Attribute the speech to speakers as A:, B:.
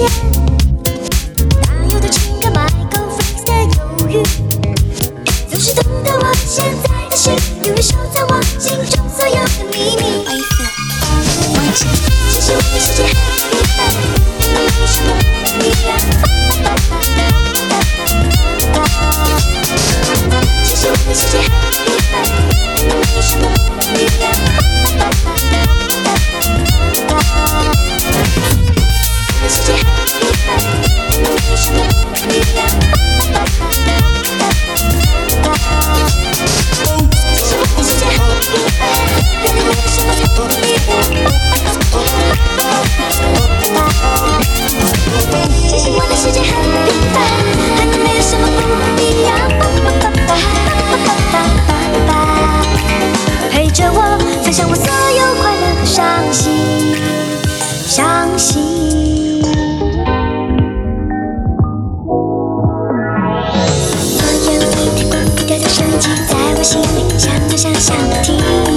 A: 大有的情歌 my girl friends 的忧郁总是懂得我现在的心永远收藏我心中所有的秘密爱 Yeah. 想想听。